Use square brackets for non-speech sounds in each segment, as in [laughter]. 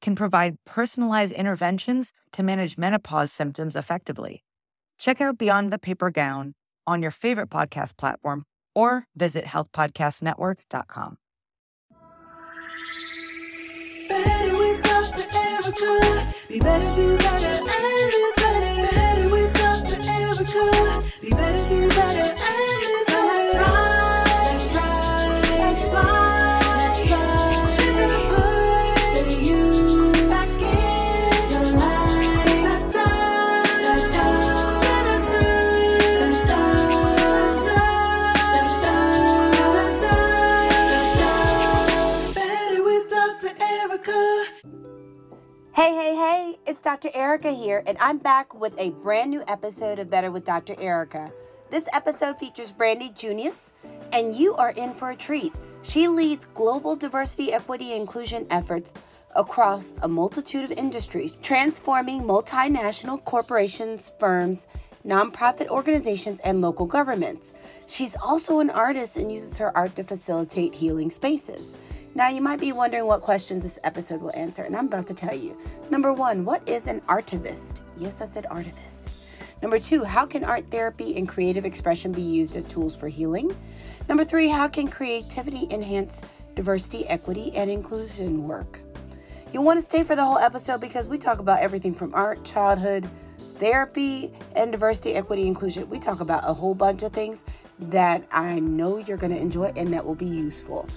can provide personalized interventions to manage menopause symptoms effectively. Check out Beyond the Paper Gown on your favorite podcast platform or visit healthpodcastnetwork.com. Be better, do better, and better. Better. Be better, do Hey, hey, hey, it's Dr. Erica here, and I'm back with a brand new episode of Better with Dr. Erica. This episode features Brandi Junious, and you are in for a treat. She leads global diversity, equity, and inclusion efforts across a multitude of industries, transforming multinational corporations, firms, nonprofit organizations, and local governments. She's also an artist and uses her art to facilitate healing spaces. Now, you might be wondering what questions this episode will answer, and I'm about to tell you. Number one, what is an artivist? Yes, I said artivist. Number two, how can art therapy and creative expression be used as tools for healing? Number three, how can creativity enhance diversity, equity, and inclusion work? You'll want to stay for the whole episode because we talk about everything from art, childhood, therapy, and diversity, equity, inclusion. We talk about a whole bunch of things that I know you're going to enjoy and that will be useful.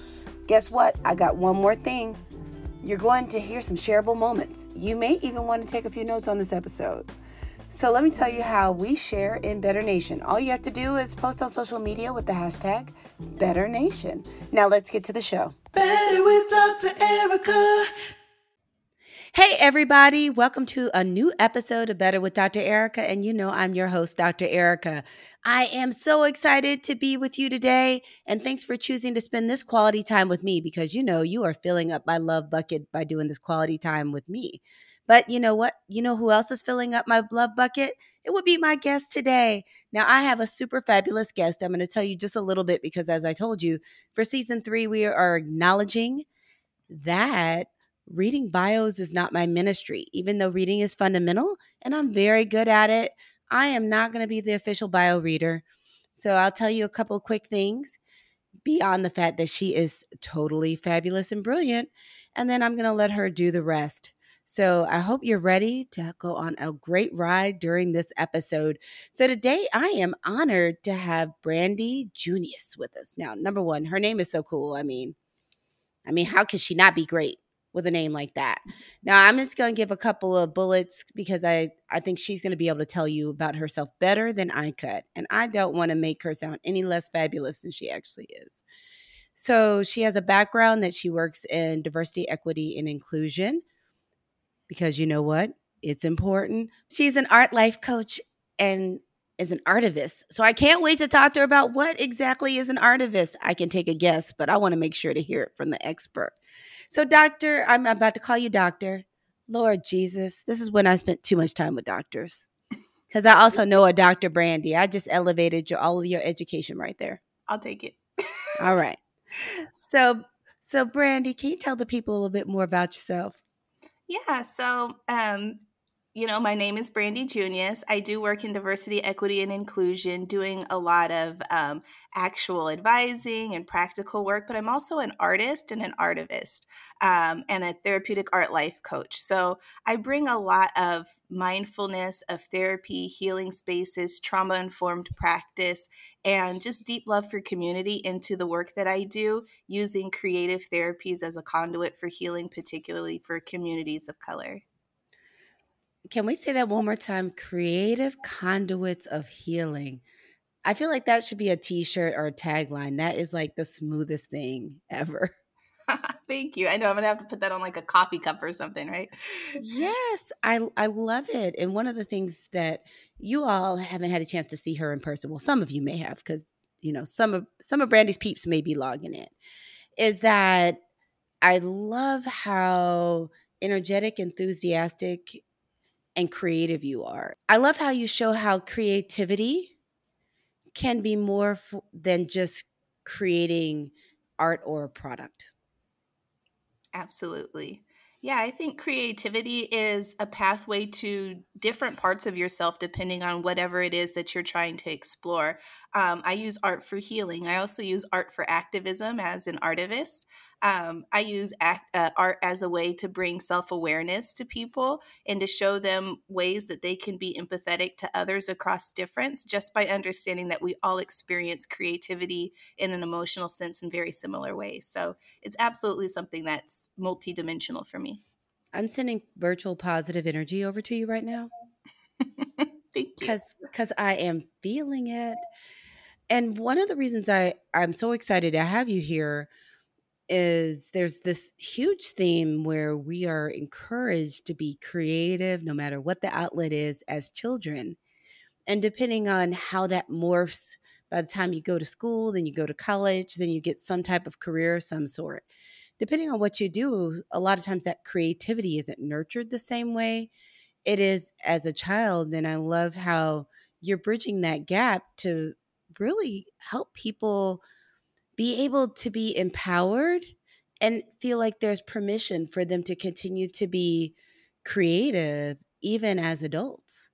Guess what? I got one more thing. You're going to hear some shareable moments. You may even want to take a few notes on this episode. So let me tell you how we share in Better Nation. All you have to do is post on social media with the hashtag Better Nation. Now let's get to the show. Better with Dr. Erica. Hey, everybody, welcome to a new episode of Better with Dr. Erica. And you know, I'm your host, Dr. Erica. I am so excited to be with you today. And thanks for choosing to spend this quality time with me because you know, you are filling up my love bucket by doing this quality time with me. But you know what? You know who else is filling up my love bucket? It would be my guest today. Now, I have a super fabulous guest. I'm going to tell you just a little bit because, as I told you, for season three, we are acknowledging that reading bios is not my ministry, even though reading is fundamental and I'm very good at it. I am not going to be the official bio reader. So I'll tell you a couple quick things beyond the fact that she is totally fabulous and brilliant. And then I'm going to let her do the rest. So I hope you're ready to go on a great ride during this episode. So today I am honored to have Brandi Junious with us. Now, number one, her name is so cool. I mean, I mean, how can she not be great? With a name like that. Now, I'm just going to give a couple of bullets because I I think she's going to be able to tell you about herself better than I could, and I don't want to make her sound any less fabulous than she actually is. So, she has a background that she works in diversity, equity, and inclusion because you know what? It's important. She's an art life coach and is an artivist. So I can't wait to talk to her about what exactly is an artivist. I can take a guess, but I want to make sure to hear it from the expert. So, doctor, I'm about to call you doctor. Lord Jesus, this is when I spent too much time with doctors. Because I also know a Dr. Brandy. I just elevated your, all of your education right there. I'll take it. All right. [laughs] So, so Brandi, can you tell the people a little bit more about yourself? Yeah. So, um, you know, my name is Brandi Junious. I do work in diversity, equity, and inclusion, doing a lot of um, actual advising and practical work, but I'm also an artist and an artivist um, and a therapeutic art life coach. So I bring a lot of mindfulness, of therapy, healing spaces, trauma informed practice, and just deep love for community into the work that I do, using creative therapies as a conduit for healing, particularly for communities of color. Can we say that one more time? Creative conduits of healing. I feel like that should be a t shirt or a tagline. That is like the smoothest thing ever. [laughs] Thank you. I know I'm gonna have to put that on like a coffee cup or something, right? [laughs] Yes, I I love it. And one of the things that you all haven't had a chance to see her in person, well, some of you may have, because you know some of some of Brandy's peeps may be logging in, is that I love how energetic, enthusiastic, and creative you are. I love how you show how creativity can be more f- than just creating art or a product. Absolutely. Yeah, I think creativity is a pathway to different parts of yourself depending on whatever it is that you're trying to explore. Um, I use art for healing. I also use art for activism as an artivist. Um, I use act, uh, art as a way to bring self awareness to people and to show them ways that they can be empathetic to others across difference just by understanding that we all experience creativity in an emotional sense in very similar ways. So it's absolutely something that's multidimensional for me. I'm sending virtual positive energy over to you right now [laughs] Thank you. because because I am feeling it. And one of the reasons I I'm so excited to have you here is there's this huge theme where we are encouraged to be creative no matter what the outlet is as children. And depending on how that morphs by the time you go to school, then you go to college, then you get some type of career of some sort. Depending on what you do, a lot of times that creativity isn't nurtured the same way it is as a child. And I love how you're bridging that gap to really help people be able to be empowered and feel like there's permission for them to continue to be creative even as adults.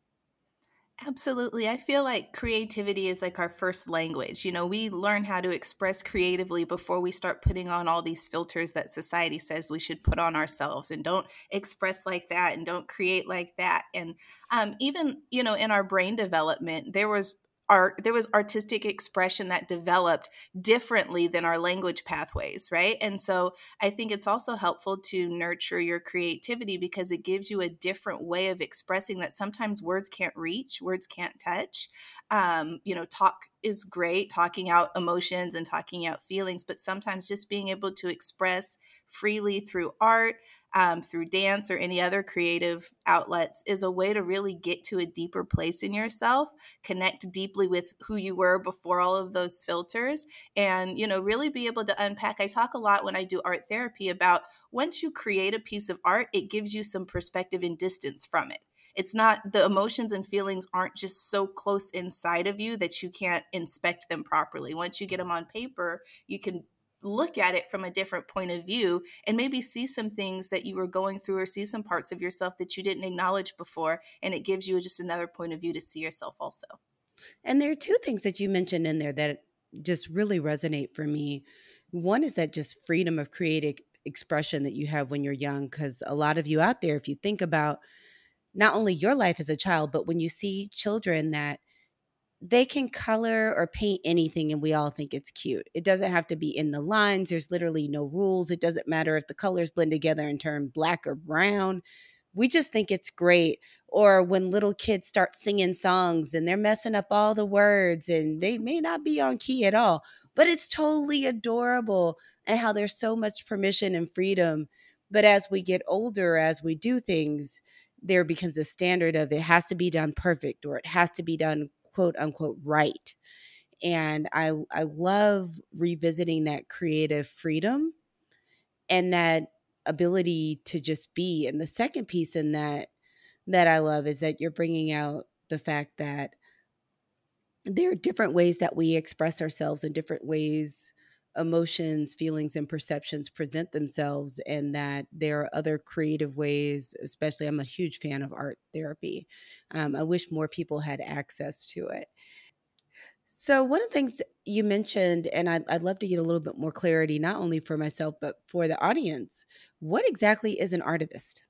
Absolutely. I feel like creativity is like our first language. You know, we learn how to express creatively before we start putting on all these filters that society says we should put on ourselves and don't express like that and don't create like that. And um, even, you know, in our brain development, there was art there was artistic expression that developed differently than our language pathways right? And so i think it's also helpful to nurture your creativity because it gives you a different way of expressing that sometimes words can't reach words can't touch. Um, you know talk is great talking out emotions and talking out feelings but sometimes just being able to express freely through art um, through dance or any other creative outlets is a way to really get to a deeper place in yourself connect deeply with who you were before all of those filters and you know really be able to unpack. I talk a lot when i do art therapy about once you create a piece of art it gives you some perspective and distance from it. It's not the emotions and feelings aren't just so close inside of you that you can't inspect them properly. Once you get them on paper you can look at it from a different point of view and maybe see some things that you were going through or see some parts of yourself that you didn't acknowledge before and it gives you just another point of view to see yourself also And there are two things that you mentioned in there that just really resonate for me. One is that just freedom of creative expression that you have when you're young, because a lot of you out there, if you think about not only your life as a child, but when you see children that they can color or paint anything and we all think it's cute. It doesn't have to be in the lines. There's literally no rules. It doesn't matter if the colors blend together and turn black or brown. We just think it's great. Or when little kids start singing songs and they're messing up all the words and they may not be on key at all, but it's totally adorable and how there's so much permission and freedom. But as we get older, as we do things, there becomes a standard of it has to be done perfect or it has to be done quote unquote right. And I I love revisiting that creative freedom and that ability to just be. And the second piece in that that I love is that you're bringing out the fact that there are different ways that we express ourselves in different ways emotions, feelings, and perceptions present themselves, and that there are other creative ways. Especially, I'm a huge fan of art therapy. Um, I wish more people had access to it. So, one of the things you mentioned, and I'd, I'd love to get a little bit more clarity, not only for myself, but for the audience. What exactly is an artivist?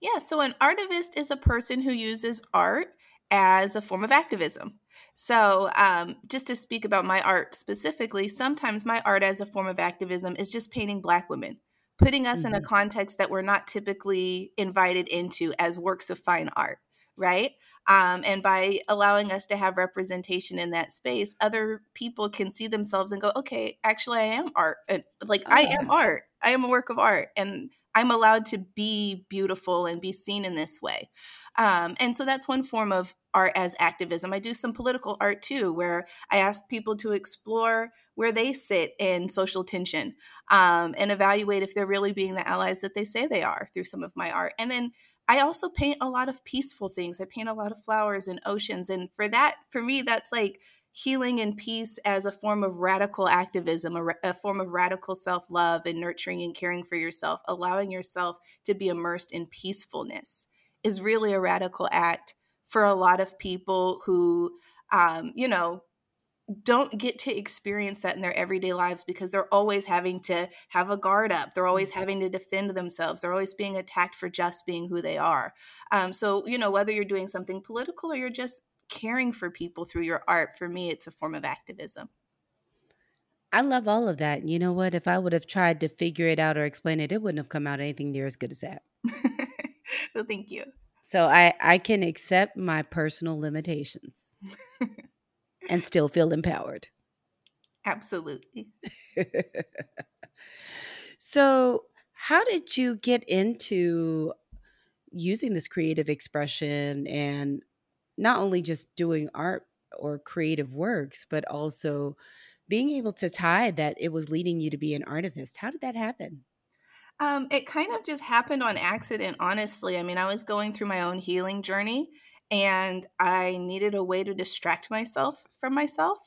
Yeah, so an artivist is a person who uses art as a form of activism. So, um, just to speak about my art specifically, sometimes my art as a form of activism is just painting Black women, putting us in a Mhm. context that we're not typically invited into as works of fine art. right? Um, and by allowing us to have representation in that space, other people can see themselves and go, okay, actually, I am art. And, like, I am art. I am a work of art. And I'm allowed to be beautiful and be seen in this way. Um, and so that's one form of art as activism. I do some political art too, where I ask people to explore where they sit in social tension um, and evaluate if they're really being the allies that they say they are through some of my art. And then I also paint a lot of peaceful things. I paint a lot of flowers and oceans. And for that, for me, that's like healing and peace as a form of radical activism, a, a form of radical self love and nurturing and caring for yourself, allowing yourself to be immersed in peacefulness is really a radical act for a lot of people who, um, you know, don't get to experience that in their everyday lives because they're always having to have a guard up. They're always mm-hmm. having to defend themselves. They're always being attacked for just being who they are. Um, so, you know, whether you're doing something political or you're just caring for people through your art, for me, it's a form of activism. I love all of that. You know what? If I would have tried to figure it out or explain it, it wouldn't have come out anything near as good as that. [laughs] [laughs] well, thank you. So I I can accept my personal limitations [laughs] and still feel empowered. Absolutely. [laughs] so, how did you get into using this creative expression and not only just doing art or creative works, but also being able to tie that it was leading you to be an artivist? How did that happen? Um, it kind of just happened on accident, honestly. I mean, I was going through my own healing journey and I needed a way to distract myself from myself.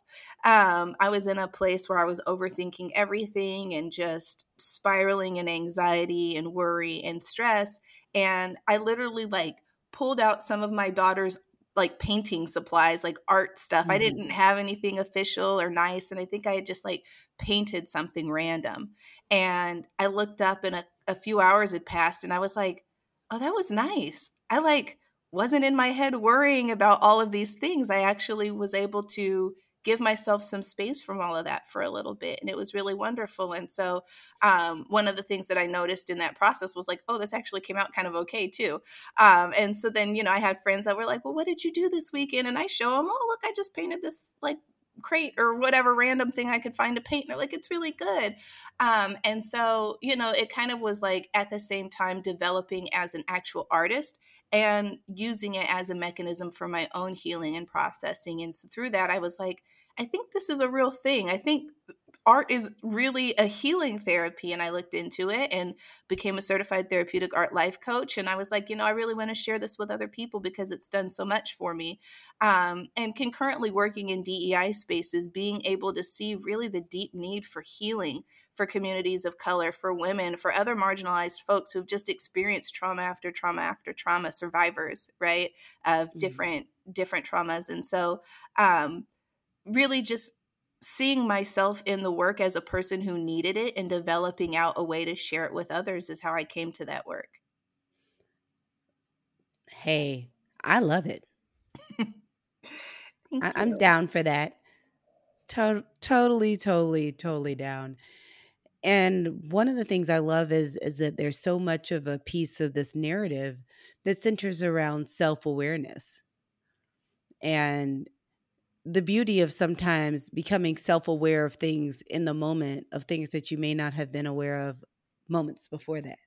Um, I was in a place where I was overthinking everything and just spiraling in anxiety and worry and stress. And I literally like pulled out some of my daughter's like painting supplies, like art stuff. Mm-hmm. I didn't have anything official or nice. And I think I had just like painted something random. And I looked up and a, a few hours had passed and I was like, oh, that was nice. I like wasn't in my head worrying about all of these things. I actually was able to give myself some space from all of that for a little bit and it was really wonderful and so um, one of the things that i noticed in that process was like oh this actually came out kind of okay too um, and so then you know i had friends that were like well what did you do this weekend and i show them oh look i just painted this like crate or whatever random thing I could find to paint. they're like, it's really good. Um, and so, you know, it kind of was like at the same time developing as an actual artist and using it as a mechanism for my own healing and processing. And so through that, I was like, I think this is a real thing. I think art is really a healing therapy. And I looked into it and became a certified therapeutic art life coach. And I was like, you know, I really want to share this with other people because it's done so much for me. Um, and concurrently working in DEI spaces, being able to see really the deep need for healing for communities of color, for women, for other marginalized folks who've just experienced trauma after trauma after trauma, survivors, right, of mm-hmm. different different traumas. And so um, really just seeing myself in the work as a person who needed it and developing out a way to share it with others is how I came to that work. Hey, I love it. [laughs] I, am down for that. To- totally, totally, totally down. And one of the things I love is is that there's so much of a piece of this narrative that centers around self-awareness. And the beauty of sometimes becoming self-aware of things in the moment of things that you may not have been aware of moments before that.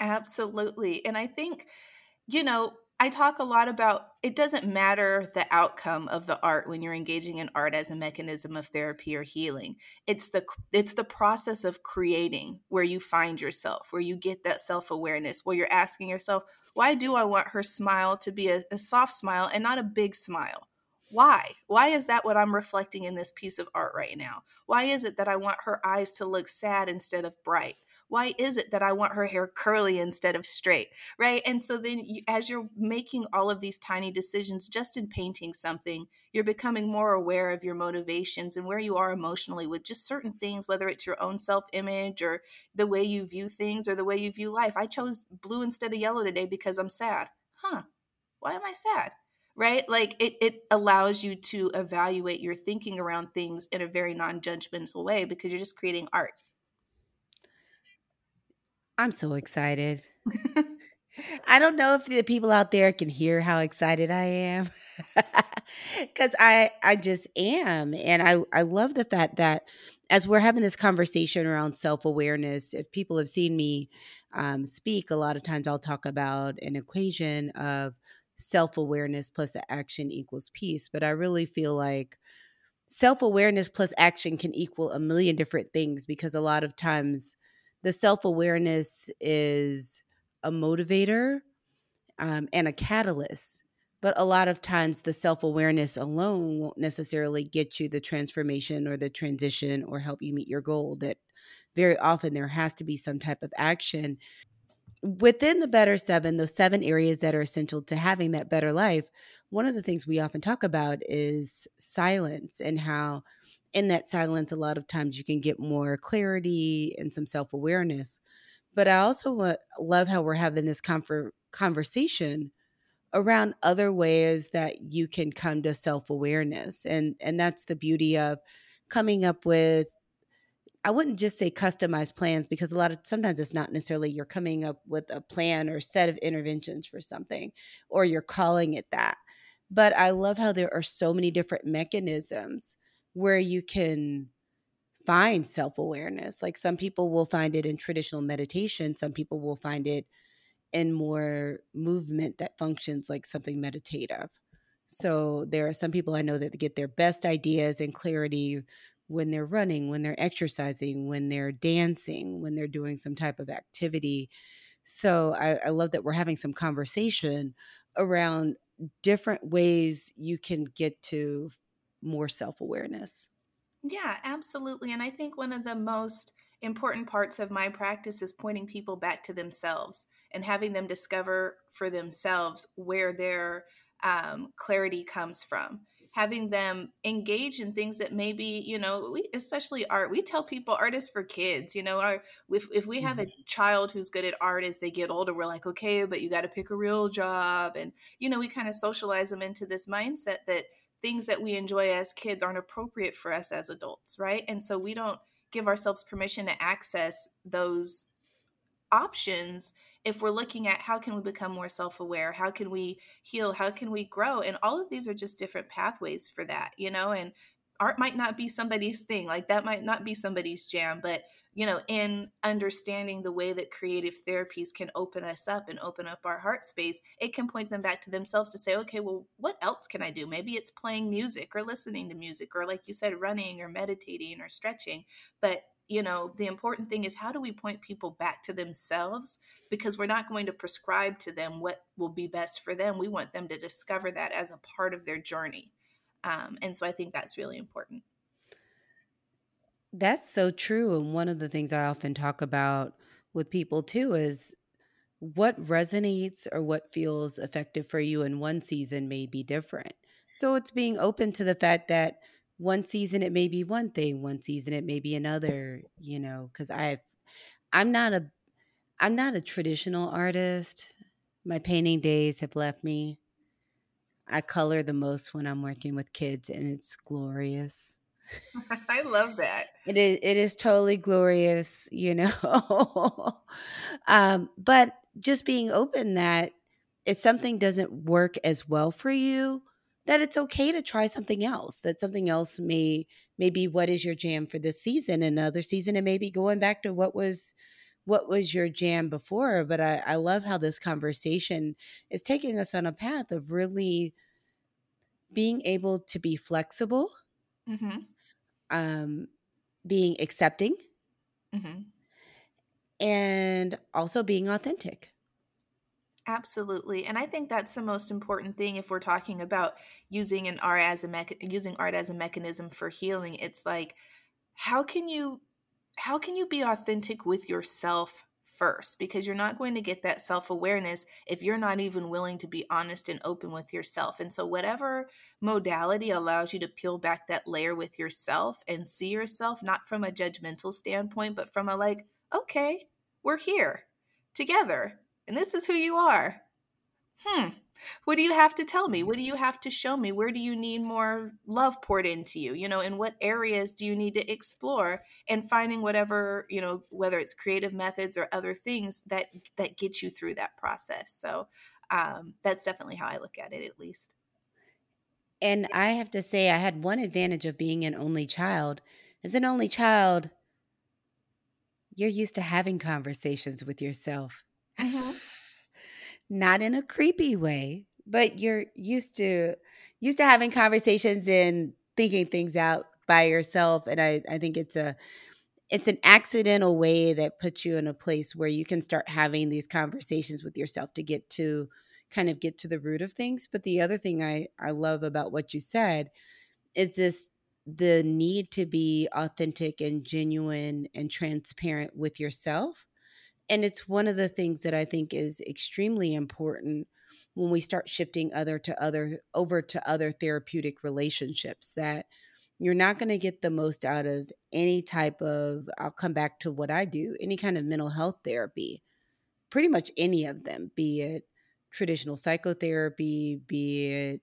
Absolutely and i think you know i talk a lot about it doesn't matter the outcome of the art when you're engaging in art as a mechanism of therapy or healing. It's the it's the process of creating where you find yourself where you get that self-awareness where you're asking yourself why do i want her smile to be a, a soft smile and not a big smile why? Why is that what I'm reflecting in this piece of art right now? Why is it that I want her eyes to look sad instead of bright? Why is it that I want her hair curly instead of straight? Right. And so then, you, as you're making all of these tiny decisions just in painting something, you're becoming more aware of your motivations and where you are emotionally with just certain things, whether it's your own self image or the way you view things or the way you view life. I chose blue instead of yellow today because I'm sad. Huh. Why am I sad? Right? Like it, it allows you to evaluate your thinking around things in a very non judgmental way because you're just creating art. I'm so excited. [laughs] I don't know if the people out there can hear how excited I am. [laughs] Cuz I I just am and I I love the fact that as we're having this conversation around self-awareness, if people have seen me um, speak, a lot of times I'll talk about an equation of self-awareness plus action equals peace, but I really feel like self-awareness plus action can equal a million different things because a lot of times the self-awareness is a motivator um, and a catalyst. But a lot of times, the self awareness alone won't necessarily get you the transformation or the transition or help you meet your goal. That very often there has to be some type of action within the better seven, those seven areas that are essential to having that better life. One of the things we often talk about is silence and how, in that silence, a lot of times you can get more clarity and some self awareness. But I also love how we're having this conversation around other ways that you can come to self-awareness and and that's the beauty of coming up with I wouldn't just say customized plans because a lot of sometimes it's not necessarily you're coming up with a plan or set of interventions for something or you're calling it that. But I love how there are so many different mechanisms where you can find self-awareness. Like some people will find it in traditional meditation, some people will find it in more movement that functions like something meditative. So there are some people I know that get their best ideas and clarity when they're running, when they're exercising, when they're dancing, when they're doing some type of activity. So I, I love that we're having some conversation around different ways you can get to more self awareness. Yeah, absolutely. And I think one of the most important parts of my practice is pointing people back to themselves and having them discover for themselves where their um, clarity comes from having them engage in things that maybe you know we especially art we tell people art is for kids you know our if, if we have a Mhm. child who's good at art as they get older we're like okay but you got to pick a real job and you know we kind of socialize them into this mindset that things that we enjoy as kids aren't appropriate for us as adults right and so we don't give ourselves permission to access those options if we're looking at how can we become more self-aware? How can we heal? How can we grow? And all of these are just different pathways for that you know and art might not be somebody's thing like that might not be somebody's jam but you know in understanding the way that creative therapies can open us up and open up our heart space it can point them back to themselves to say okay well what else can i do? Maybe it's playing music or listening to music or like you said running or meditating or stretching. But you know the important thing is how do we point people back to themselves because we're not going to prescribe to them what will be best for them we want them to discover that as a part of their journey um, and so i think that's really important That's so true. And one of the things I often talk about with people too is what resonates or what feels effective for you in one season may be different. So it's being open to the fact that one season it may be one thing, one season it may be another, you know, cuz I I'm not a I'm not a traditional artist. My painting days have left me. I color the most when I'm working with kids and it's glorious. [laughs] i love that It is it is totally glorious, you know. [laughs] um, but just being open that if something doesn't work as well for you, that it's okay to try something else. That something else may maybe what is your jam for this season, another season, and maybe going back to what was what was your jam before. But I, I love how this conversation is taking us on a path of really being able to be flexible, mm-hmm. um, being accepting, Mm-hmm. and also being authentic. Absolutely. And I think that's the most important thing if we're talking about using an art as a mech- using art as a mechanism for healing. It's like how can you how can you be authentic with yourself first because you're not going to get that self-awareness if you're not even willing to be honest and open with yourself. And so whatever modality allows you to peel back that layer with yourself and see yourself not from a judgmental standpoint but from a like okay, we're here together and this is who you are. Hmm. what do you have to tell me what do you have to show me where do you need more love poured into you you know in what areas do you need to explore and finding whatever you know whether it's creative methods or other things that that get you through that process so um, that's definitely how i look at it at least And I have to say, I had one advantage of being an only child. As an only child, you're used to having conversations with yourself. Mhm. Not in a creepy way, but you're used to used to having conversations and thinking things out by yourself. And I, I think it's a it's an accidental way that puts you in a place where you can start having these conversations with yourself to get to kind of get to the root of things. But the other thing I, I love about what you said is this the need to be authentic and genuine and transparent with yourself. And it's one of the things that I think is extremely important when we start shifting other to other over to other therapeutic relationships that you're not going to get the most out of any type of I'll come back to what I do, any kind of mental health therapy. Pretty much any of them, be it traditional psychotherapy, be it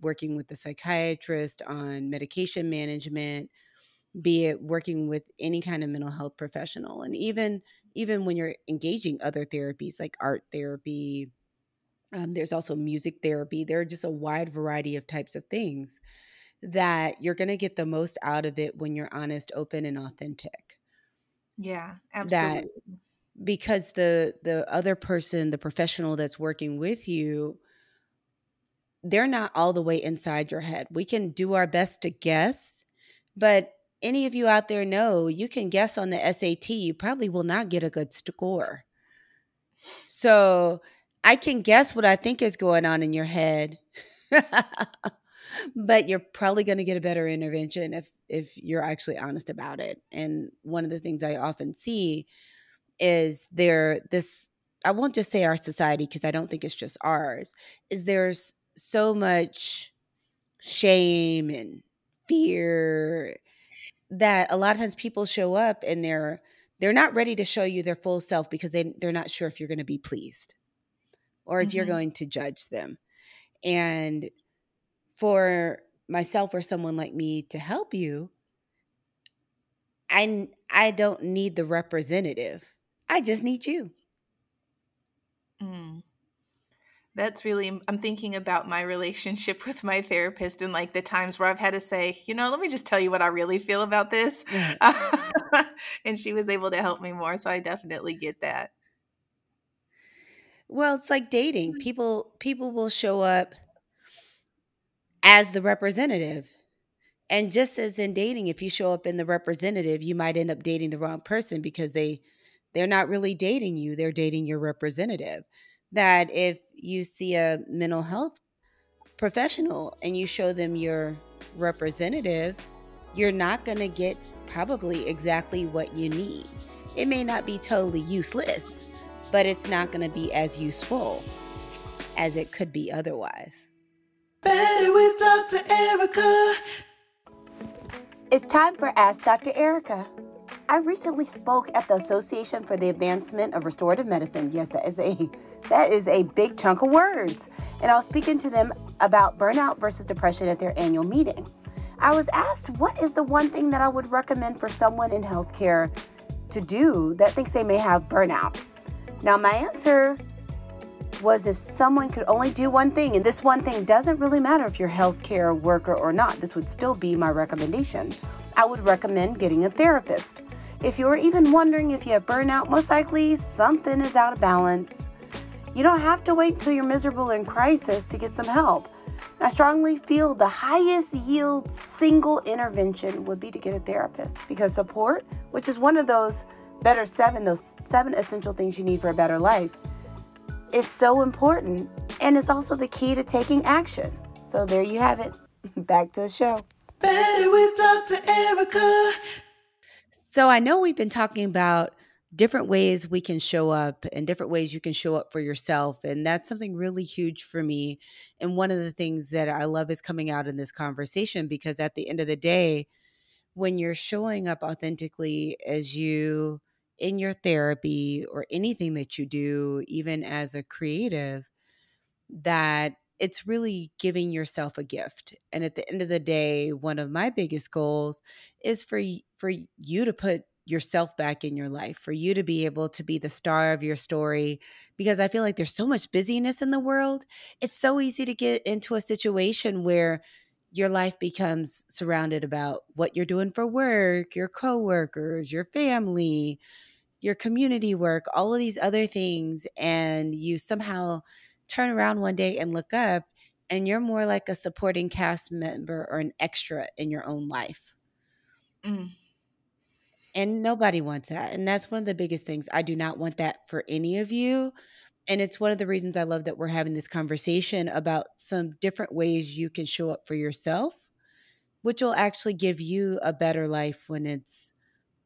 working with the psychiatrist on medication management, be it working with any kind of mental health professional. And even even when you're engaging other therapies like art therapy, um, there's also music therapy. There are just a wide variety of types of things that you're going to get the most out of it when you're honest, open, and authentic. yeah That absolutely because the the other person, the professional that's working with you, they're not all the way inside your head. We can do our best to guess, but any of you out there know you can guess on the SAT, you probably will not get a good score. So I can guess what I think is going on in your head. [laughs] but you're probably going to get a better intervention if if you're actually honest about it. And one of the things I often see is there this I won't just say our society because I don't think it's just ours. Is there's so much shame and fear that a lot of times people show up and they're they're not ready to show you their full self because they they're not sure if you're going to be pleased or if you're Mhm. going to judge them. And for myself or someone like me to help you, I I don't need the representative. I just need you. Mm. That's really, I'm thinking about my relationship [laughs] with my therapist and like the times where I've had to say, you know, let me just tell you what I really feel about this. [laughs] And she was able to help me more. So I definitely get that. Well, it's like dating. Mm. People people will show up as the representative. And just as in dating, if you show up in the representative, you might end up dating the wrong person because they they're not really dating you, they're dating your representative. That if you see a mental health professional and you show them your representative, you're not going to get probably exactly what you need. It may not be totally useless, but it's not going to be as useful as it could be otherwise. Better with Dr. Erica. It's time for Ask Dr. Erica. I recently spoke at the Association for the Advancement of Restorative Medicine. Yes, that is a that is a big chunk of words. And I was speaking to them about burnout versus depression at their annual meeting. I was asked what is the one thing that I would recommend for someone in healthcare to do that thinks they may have burnout. Now my answer was if someone could only do one thing, and this one thing doesn't really matter if you're a healthcare worker or not, this would still be my recommendation. I would recommend getting a therapist. If you're even wondering if you have burnout, most likely something is out of balance. You don't have to wait till you're miserable in crisis to get some help. I strongly feel the highest yield single intervention would be to get a therapist because support, which is one of those better seven, those seven essential things you need for a better life, is so important and it's also the key to taking action. So there you have it. [laughs] Back to the show. Better with Dr. Erica. So I know we've been talking about different ways we can show up and different ways you can show up for yourself. And that's something really huge for me. And one of the things that I love is coming out in this conversation because at the end of the day, when you're showing up authentically as you in your therapy or anything that you do, even as a creative, that it's really giving yourself a gift. And at the end of the day, one of my biggest goals is for for you to put yourself back in your life, for you to be able to be the star of your story because I feel like there's so much busyness in the world. It's so easy to get into a situation where your life becomes surrounded about what you're doing for work, your coworkers, your family, your community work, all of these other things and you somehow turn around one day and look up and you're more like a supporting cast member or an extra in your own life. Mm. And nobody wants that. And that's one of the biggest things. I do not want that for any of you. And it's one of the reasons I love that we're having this conversation about some different ways you can show up for yourself, which will actually give you a better life when it's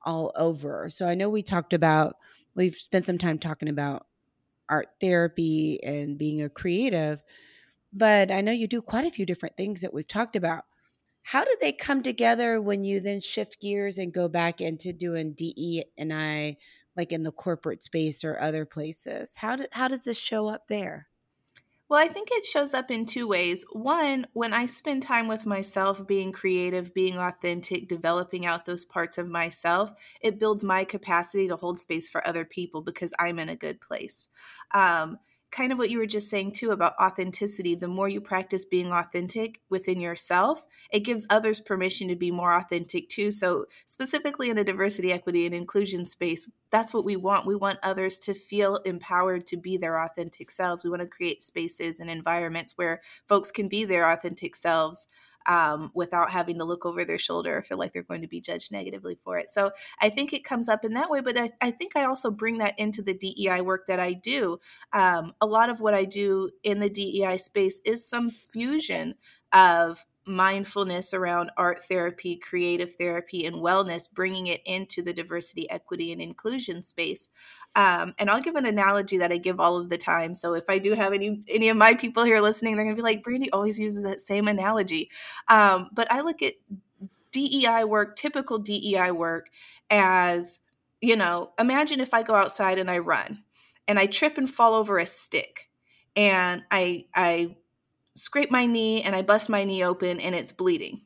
all over. So I know we talked about, we've spent some time talking about art therapy and being a creative, but I know you do quite a few different things that we've talked about. How do they come together when you then shift gears and go back into doing DE and I like in the corporate space or other places? How do, how does this show up there? Well, I think it shows up in two ways. One, when I spend time with myself, being creative, being authentic, developing out those parts of myself, it builds my capacity to hold space for other people because I'm in a good place. Um, kind of what you were just saying too about authenticity. The more you practice being authentic within yourself it gives others permission to be more authentic too. So specifically in a diversity equity and inclusion space that's what we want. We want others to feel empowered to be their authentic selves. We want to create spaces and environments where folks can be their authentic selves um, without having to look over their shoulder or feel like they're going to be judged negatively for it. So I think it comes up in that way, but I, I think I also bring that into the DEI work that I do. Um, a lot of what I do in the DEI space is some fusion of mindfulness around art therapy, creative therapy, and wellness, bringing it into the diversity, equity, and inclusion space. Um, and I'll give an analogy that I give all of the time. So if I do have any any of my people here listening, they're gonna be like, Brandi always uses that same analogy. Um, but I look at DEI work, typical DEI work, as you know, imagine if I go outside and I run and I trip and fall over a stick and I I scrape my knee and I bust my knee open and it's bleeding.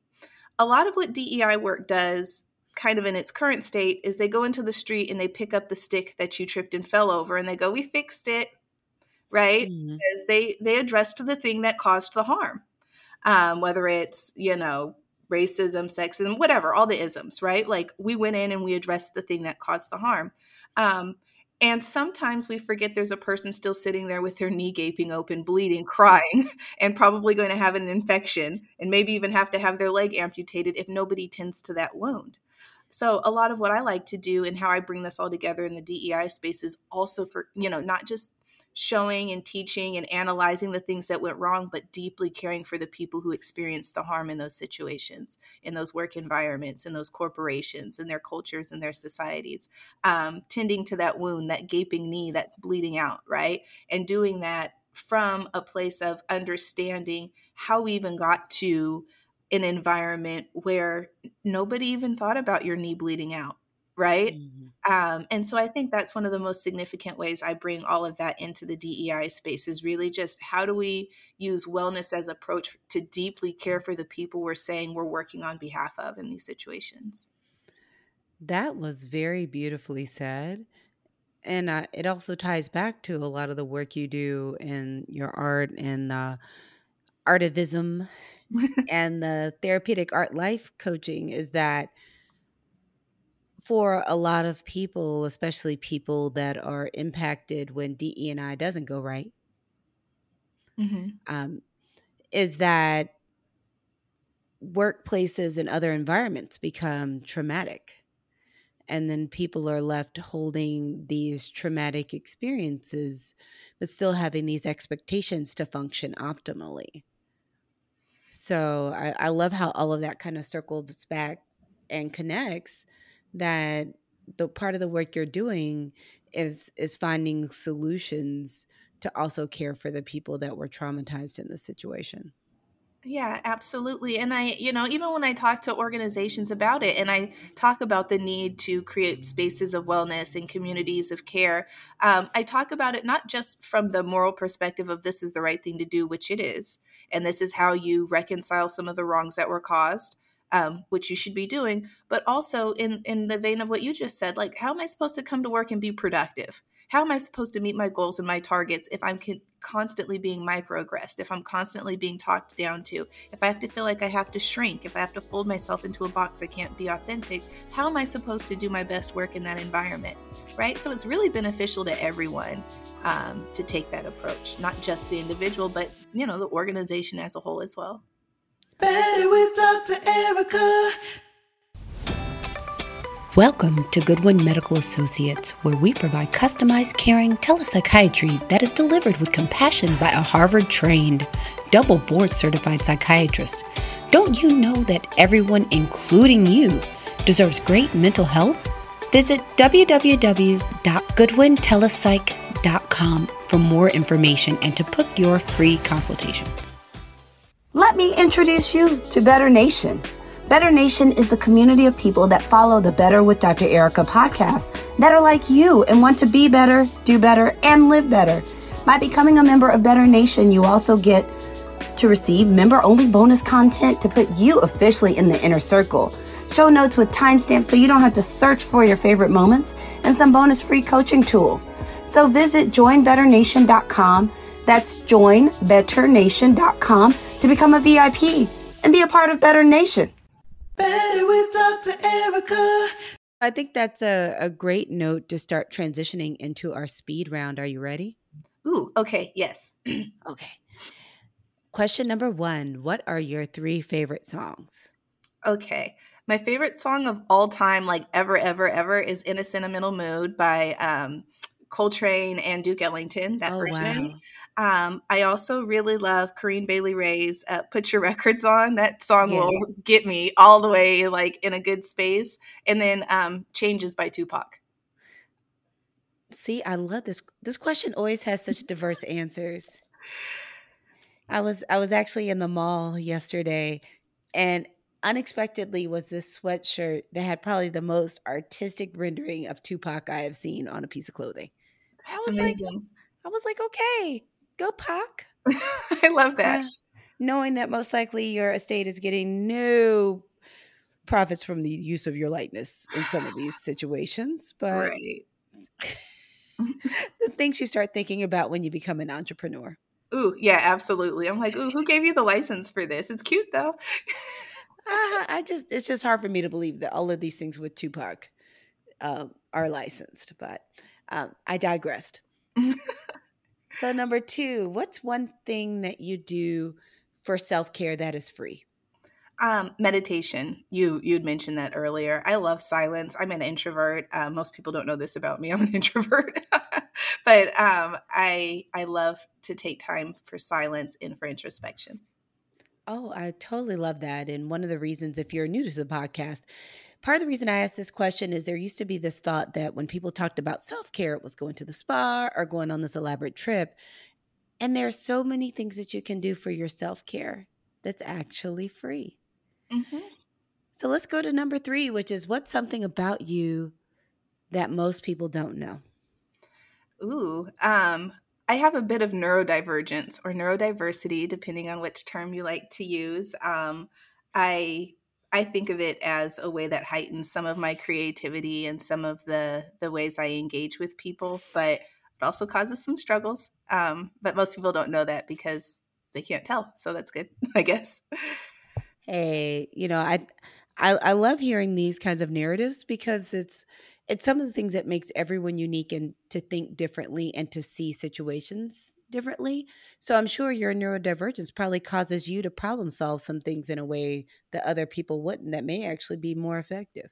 A lot of what DEI work does, kind of in its current state, is they go into the street and they pick up the stick that you tripped and fell over and they go, We fixed it, right? Mhm. Because they, they addressed the thing that caused the harm, um, whether it's, you know, racism, sexism, whatever, all the isms, right? Like we went in and we addressed the thing that caused the harm. Um, and sometimes we forget there's a person still sitting there with their knee gaping open, bleeding, crying, [laughs] and probably going to have an infection and maybe even have to have their leg amputated if nobody tends to that wound. So, a lot of what I like to do and how I bring this all together in the DEI space is also for, you know, not just showing and teaching and analyzing the things that went wrong, but deeply caring for the people who experienced the harm in those situations, in those work environments, in those corporations, in their cultures, and their societies, um, tending to that wound, that gaping knee that's bleeding out, right? And doing that from a place of understanding how we even got to an environment where nobody even thought about your knee bleeding out, right? Mhm. Um, and so I think that's one of the most significant ways I bring all of that into the DEI space is really just how do we use wellness as approach to deeply care for the people we're saying we're working on behalf of in these situations. That was very beautifully said. And uh, it also ties back to a lot of the work you do in your art and uh, artivism [laughs] and the therapeutic art life coaching is that for a lot of people, especially people that are impacted when DE and I doesn't go right, hmm um, is that workplaces and other environments become traumatic. And then people are left holding these traumatic experiences, but still having these expectations to function optimally. So I, I love how all of that kind of circles back and connects that the part of the work you're doing is is finding solutions to also care for the people that were traumatized in the situation. Yeah, absolutely. And I, you know, even when I talk to organizations about it and I talk about the need to create spaces of wellness and communities of care, um, I talk about it not just from the moral perspective of this is the right thing to do, which it is, and this is how you reconcile some of the wrongs that were caused. Um, which you should be doing, but also in in the vein of what you just said, like how am I supposed to come to work and be productive? how am I supposed to meet my goals and my targets if I'm con- constantly being microaggressed, if I'm constantly being talked down to, if I have to feel like I have to shrink, if I have to fold myself into a box I can't be authentic? How am I supposed to do my best work in that environment? Right? So it's really beneficial to everyone um, to take that approach, not just the individual, but you know the organization as a whole as well. Better with Dr. Ericka. Welcome to Goodwin Medical Associates, where we provide customized, caring telepsychiatry that is delivered with compassion by a Harvard trained, double board certified psychiatrist. Don't you know that everyone, including you, deserves great mental health? Visit www.goodwintelepsych.com for more information and to book your free consultation. Let me introduce you to Better Nation. Better Nation is the community of people that follow the Better with Dr. Ericka podcast that are like you and want to be better, do better, and live better. By becoming a member of Better Nation, you also get to receive member only bonus content to put you officially in the inner circle. Show notes with timestamps so you don't have to search for your favorite moments and some bonus free coaching tools. So visit joinbetternation.com. That's joinbetternation.com to become a VIP and be a part of Better Nation. Better with Dr. Ericka. I think that's a, a great note to start transitioning into our speed round. Are you ready? Ooh, okay, yes. [clears throat] Okay. Question number one What are your three favorite songs? Okay. My favorite song of all time, like ever, ever, ever, is In a Sentimental Mood by um, Coltrane and Duke Ellington, that Oh, version. wow. Um, I also really love Corinne Bailey Rae's uh, Put Your Records On. That song Yeah. will get me all the way like in a good space. And then um, Changes by Tupac. See, I love this. This question always has such [laughs] diverse answers. I was I was actually in the mall yesterday and unexpectedly was this sweatshirt that had probably the most artistic rendering of Tupac I have seen on a piece of clothing. I That's was like amazing. I was like, okay, go Pac. [laughs] I love that. Uh, knowing that most likely your estate is getting no profits from the use of your likeness in some of these situations, but right. [laughs] the things you start thinking about when you become an entrepreneur. Ooh, yeah, absolutely. I'm like, ooh, who gave you the license for this? It's cute though. [laughs] Uh, I just it's just hard for me to believe that all of these things with Tupac um, are licensed, but um, I digressed. So number two, what's one thing that you do for self care that is free? Um, meditation. You you'd mentioned that earlier. I love silence. I'm an introvert. Uh, most people don't know this about me. I'm an [laughs] introvert, but um, I I love to take time for silence and for introspection. Oh, I totally love that. And one of the reasons, if you're new to the podcast, part of the reason I asked this question is there used to be this thought that when people talked about self care, it was going to the spa or going on this elaborate trip. And there are so many things that you can do for your self care that's actually free. Mhm. So let's go to number three, which is what's something about you that most people don't know? Ooh, um, I have a bit of neurodivergence or neurodiversity, depending on which term you like to use. Um, I I think of it as a way that heightens some of my creativity and some of the the ways I engage with people, but it also causes some struggles. Um, but most people don't know that because they can't tell, so that's good, [laughs] I guess. Hey, you know, I, I I love hearing these kinds of narratives because it's it's some of the things that makes everyone unique and to think differently and to see situations differently. So I'm sure your neurodivergence probably causes you to problem solve some things in a way that other people wouldn't that may actually be more effective.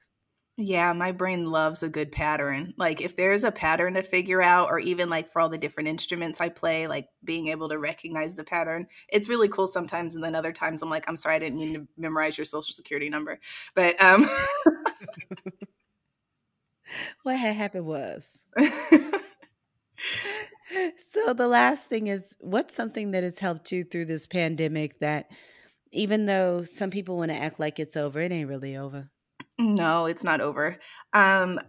Yeah, my brain loves a good pattern. Like if there's a pattern to figure out, or even like for all the different instruments I play, like being able to recognize the pattern, it's really cool sometimes. And then other times I'm like, I'm sorry, I didn't mean to memorize your social security number. But um [laughs] What had happened was [laughs] so the last thing is what's something that has helped you through this pandemic that Even though some people want to act like it's over, it ain't really over. No, it's not over. Um,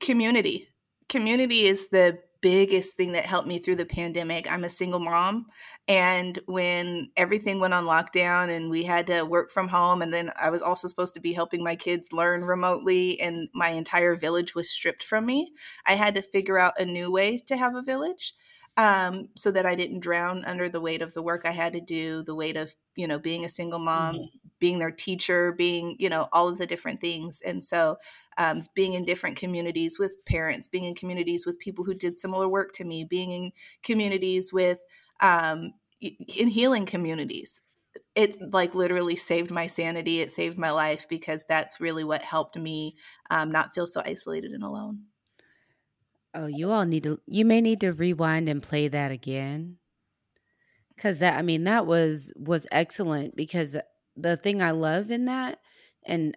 community. Community is the biggest thing that helped me through the pandemic. I'm a single mom. And when everything went on lockdown and we had to work from home, and then I was also supposed to be helping my kids learn remotely, and my entire village was stripped from me, I had to figure out a new way to have a village. Um, so that I didn't drown under the weight of the work I had to do, the weight of, you know, being a single mom, mm-hmm. Being their teacher, being, you know, all of the different things. And so um, being in different communities with parents, being in communities with people who did similar work to me, being in communities with um, in healing communities. It like literally saved my sanity. It saved my life because that's really what helped me um, not feel so isolated and alone. Oh, you all need to. You may need to rewind and play that again, because that I mean that was was excellent. Because the thing I love in that, and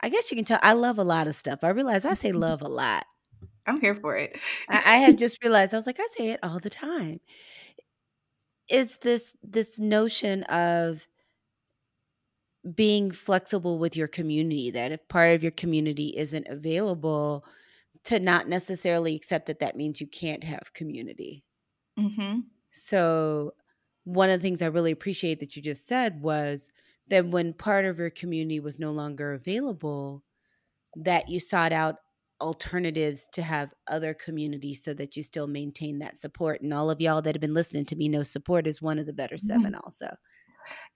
I guess you can tell I love a lot of stuff. I realize I say [laughs] love a lot. I'm here for it. I, I have just [laughs] realized I was like, I say it all the time. Is this this notion of being flexible with your community that if part of your community isn't available to not necessarily accept that that means you can't have community mm-hmm. so one of the things i really appreciate that you just said was that when part of your community was no longer available, that you sought out alternatives to have other communities so that you still maintain that support. And all of y'all that have been listening to me know support is one of the better mm-hmm. 7 also.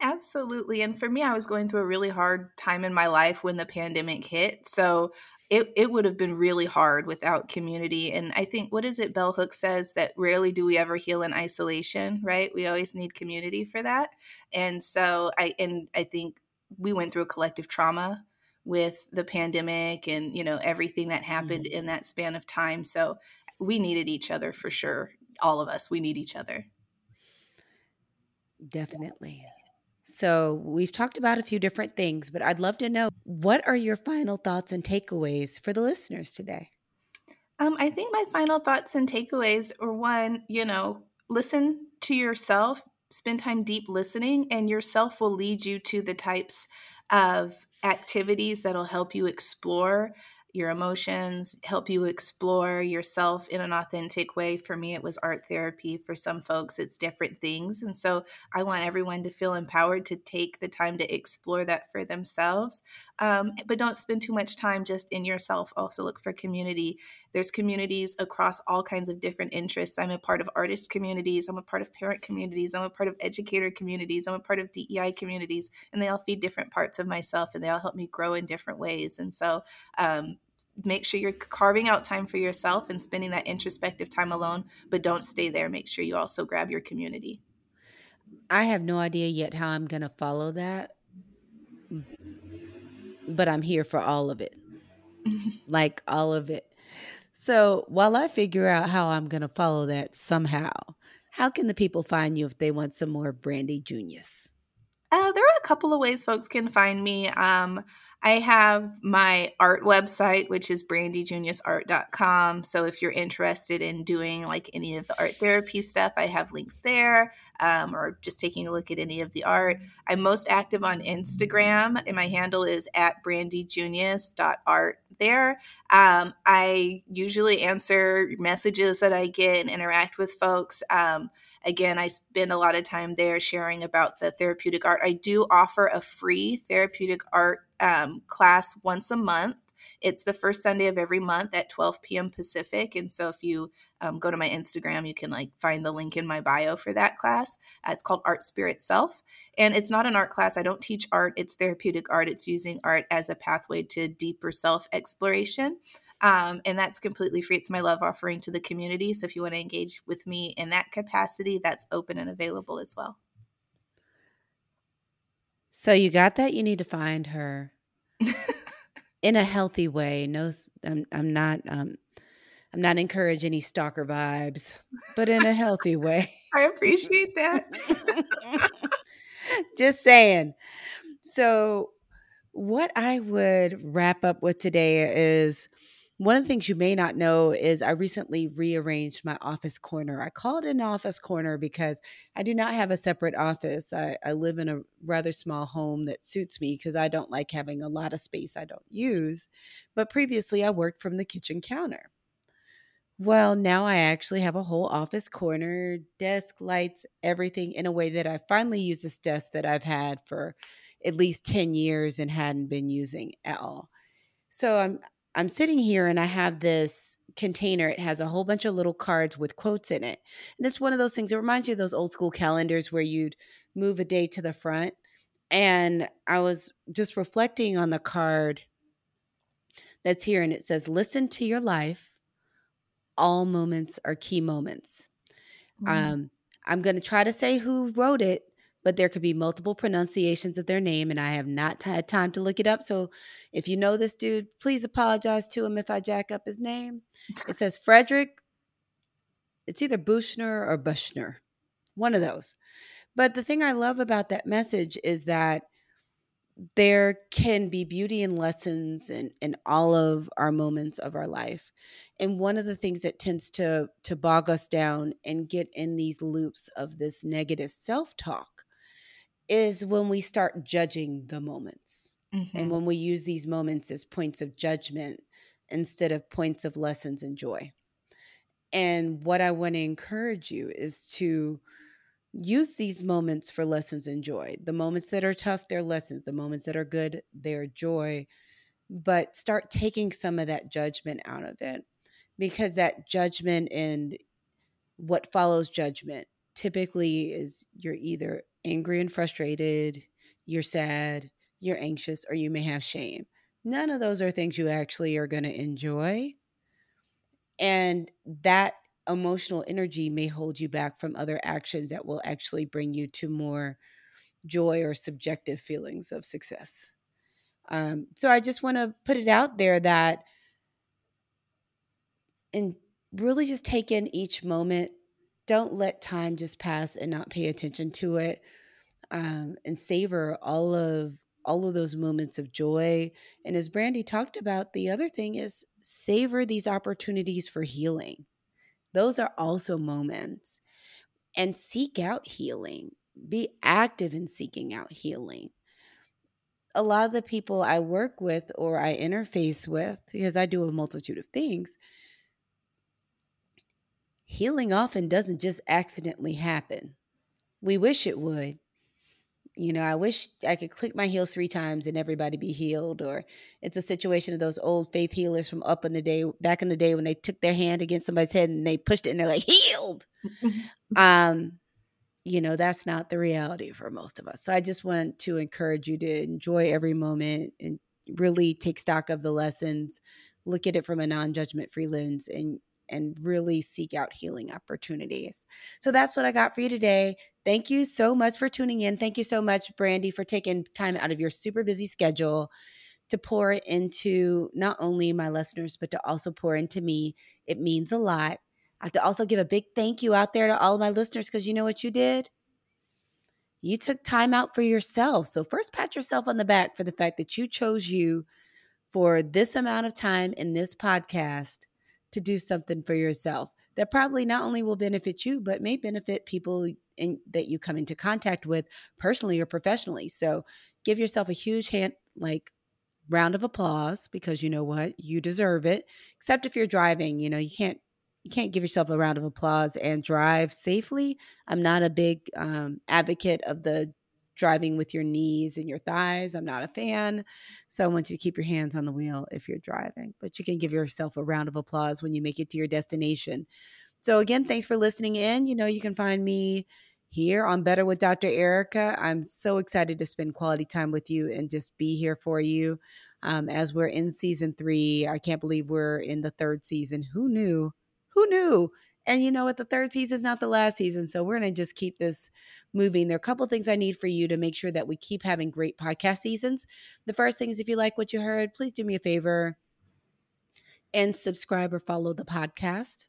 Absolutely. And for me, I was going through a really hard time in my life when the pandemic hit. So it, it would have been really hard without community. And I think, what is it Bell Hooks says that rarely do we ever heal in isolation, right? We always need community for that. And so I, and I think we went through a collective trauma with the pandemic and, you know, everything that happened mm-hmm. in that span of time. So we needed each other for sure. All of us, we need each other. Definitely. So, we've talked about a few different things, but I'd love to know what are your final thoughts and takeaways for the listeners today? Um, I think my final thoughts and takeaways are one, you know, listen to yourself, spend time deep listening, and yourself will lead you to the types of activities that'll help you explore your emotions, help you explore yourself in an authentic way. For me, it was art therapy. For some folks, it's different things. And so I want everyone to feel empowered to take the time to explore that for themselves. Um, but don't spend too much time just in yourself. Also, look for community. There's communities across all kinds of different interests. I'm a part of artist communities, I'm a part of parent communities, I'm a part of educator communities, I'm a part of DEI communities, and they all feed different parts of myself and they all help me grow in different ways. And so, um, make sure you're carving out time for yourself and spending that introspective time alone, but don't stay there. Make sure you also grab your community. I have no idea yet how I'm going to follow that, but I'm here for all of it. [laughs] like all of it. So while I figure out how I'm going to follow that somehow, how can the people find you if they want some more Brandi Junious? Uh, there are a couple of ways folks can find me. Um, I have my art website, which is brandijuniousart.com. So if you're interested in doing like any of the art therapy stuff, I have links there, um, or just taking a look at any of the art. I'm most active on Instagram, and my handle is at brandijunious.art there. Um, I usually answer messages that I get and interact with folks. Um, again, I spend a lot of time there sharing about the therapeutic art. I do offer a free therapeutic art um, class once a month. It's the first Sunday of every month at 12 p.m. Pacific. And so if you um, go to my Instagram, you can like find the link in my bio for that class. Uh, it's called Art Spirit Self. And it's not an art class. I don't teach art, it's therapeutic art. It's using art as a pathway to deeper self exploration. Um, and that's completely free. It's my love offering to the community. So if you want to engage with me in that capacity, that's open and available as well. So you got that. You need to find her [laughs] in a healthy way. No, I'm, I'm not. Um, I'm not encouraging any stalker vibes, but in a healthy way. [laughs] I appreciate that. [laughs] Just saying. So, what I would wrap up with today is One of the things you may not know is I recently rearranged my office corner. I call it an office corner because I do not have a separate office. I, I live in a rather small home that suits me because I don't like having a lot of space I don't use. But previously, I worked from the kitchen counter. Well, now I actually have a whole office corner, desk, lights, everything in a way that I finally use this desk that I've had for at least 10 years and hadn't been using at all. So I'm I'm sitting here and I have this container. It has a whole bunch of little cards with quotes in it. And it's one of those things, it reminds you of those old school calendars where you'd move a day to the front. And I was just reflecting on the card that's here and it says, Listen to your life. All moments are key moments. Mm. Um, I'm going to try to say who wrote it, but there could be multiple pronunciations of their name, and I have not had time to look it up. So if you know this dude, please apologize to him if I jack up his name. It says Frederick. It's either Bushner or Bushner, one of those. But the thing I love about that message is that there can be beauty and lessons in, in all of our moments of our life. And one of the things that tends to to bog us down and get in these loops of this negative self-talk is when we start judging the moments. And Mhm. when we use these moments as points of judgment instead of points of lessons and joy. And what I want to encourage you is to use these moments for lessons and joy. The moments that are tough, they're lessons. The moments that are good, they're joy. But start taking some of that judgment out of it because that judgment and what follows judgment typically is you're either angry and frustrated, you're sad, you're anxious, or you may have shame. None of those are things you actually are going to enjoy. And that emotional energy may hold you back from other actions that will actually bring you to more joy or subjective feelings of success. Um, so I just want to put it out there that, and really just take in each moment. Don't let time just pass and not pay attention to it, um, and savor all of all of those moments of joy. And as Brandi talked about, the other thing is savor these opportunities for healing. Those are also moments, and seek out healing. Be active in seeking out healing a lot of the people I work with or I interface with, because I do a multitude of things, healing often doesn't just accidentally happen. We wish it would. You know, I wish I could click my heels three times and everybody be healed. Or it's a situation of those old faith healers from up in the day, back in the day when they took their hand against somebody's head and they pushed it and they're like, healed. [laughs] um, you know, that's not the reality for most of us. So I just want to encourage you to enjoy every moment and really take stock of the lessons, look at it from a non-judgment free lens and and really seek out healing opportunities. So that's what I got for you today. Thank you so much for tuning in. Thank you so much Brandi for taking time out of your super busy schedule to pour into not only my listeners but to also pour into me. It means a lot. I have to also give a big thank you out there to all of my listeners because you know what you did? You took time out for yourself. So, first, pat yourself on the back for the fact that you chose you for this amount of time in this podcast to do something for yourself that probably not only will benefit you, but may benefit people in, that you come into contact with personally or professionally. So, give yourself a huge hand, like, round of applause because you know what you deserve it except if you're driving you know you can't you can't give yourself a round of applause and drive safely. I'm not a big um, advocate of the driving with your knees and your thighs. I'm not a fan. So I want you to keep your hands on the wheel if you're driving, but you can give yourself a round of applause when you make it to your destination. So again, thanks for listening in. You know, you can find me here on Better with Dr. Ericka. I'm so excited to spend quality time with you and just be here for you um, as we're in season three. I can't believe we're in the third season. Who knew? Who knew? And you know what? The third season is not the last season. So we're going to just keep this moving. There are a couple things I need for you to make sure that we keep having great podcast seasons. The first thing is if you like what you heard, please do me a favor and subscribe or follow the podcast.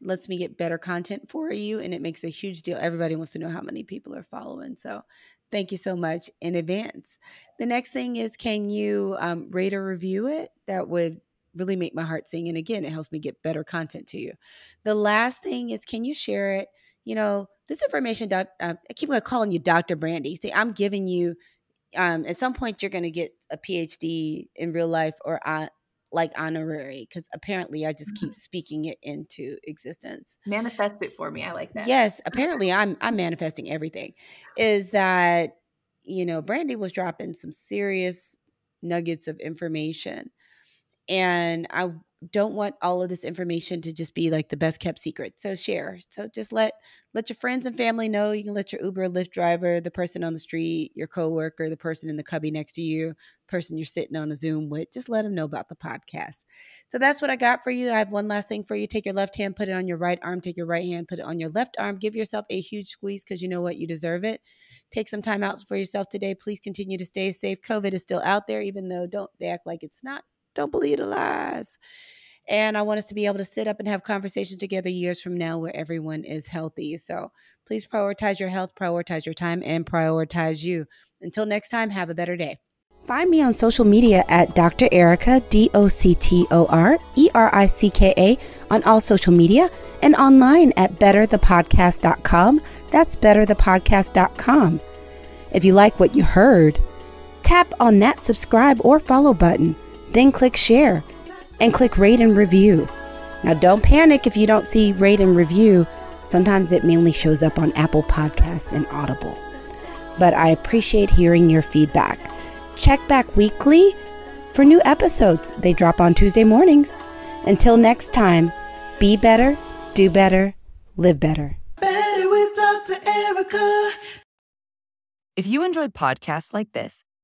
Lets me get better content for you. And it makes a huge deal. Everybody wants to know how many people are following. So thank you so much in advance. The next thing is can you um, rate or review it? That would really make my heart sing. And again, it helps me get better content to you. The last thing is, can you share it? You know, this information, doc, uh, I keep calling you Dr. Brandi. See, I'm giving you, um, at some point, you're going to get a PhD in real life or uh, like honorary because apparently I just Mm-hmm. keep speaking it into existence. Manifest it for me. I like that. Yes, apparently I'm I'm manifesting everything. Is that you know, Brandi was dropping some serious nuggets of information. And I don't want all of this information to just be like the best kept secret. So share. So just let let your friends and family know. You can let your Uber, Lyft driver, the person on the street, your coworker, the person in the cubby next to you, person you're sitting on a Zoom with. Just let them know about the podcast. So that's what I got for you. I have one last thing for you. Take your left hand, put it on your right arm. Take your right hand, put it on your left arm. Give yourself a huge squeeze because you know what? You deserve it. Take some time out for yourself today. Please continue to stay safe. COVID is still out there, even though don't they act like it's not. Don't believe the lies. And I want us to be able to sit up and have conversations together years from now where everyone is healthy. So please prioritize your health, prioritize your time, and prioritize you. Until next time, have a better day. Find me on social media at Dr. Ericka, D O C T O R E R I C K A, on all social media and online at betterthepodcast.com. That's betterthepodcast.com. If you like what you heard, tap on that subscribe or follow button, then click share and click rate and review. Now, don't panic if you don't see rate and review. Sometimes it mainly shows up on Apple Podcasts and Audible. But I appreciate hearing your feedback. Check back weekly for new episodes. They drop on Tuesday mornings. Until next time, be better, do better, live better. Better with Dr. Ericka. If you enjoyed podcasts like this,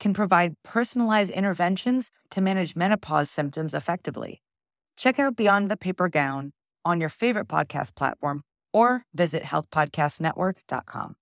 can provide personalized interventions to manage menopause symptoms effectively. Check out Beyond the Paper Gown on your favorite podcast platform or visit healthpodcastnetwork.com.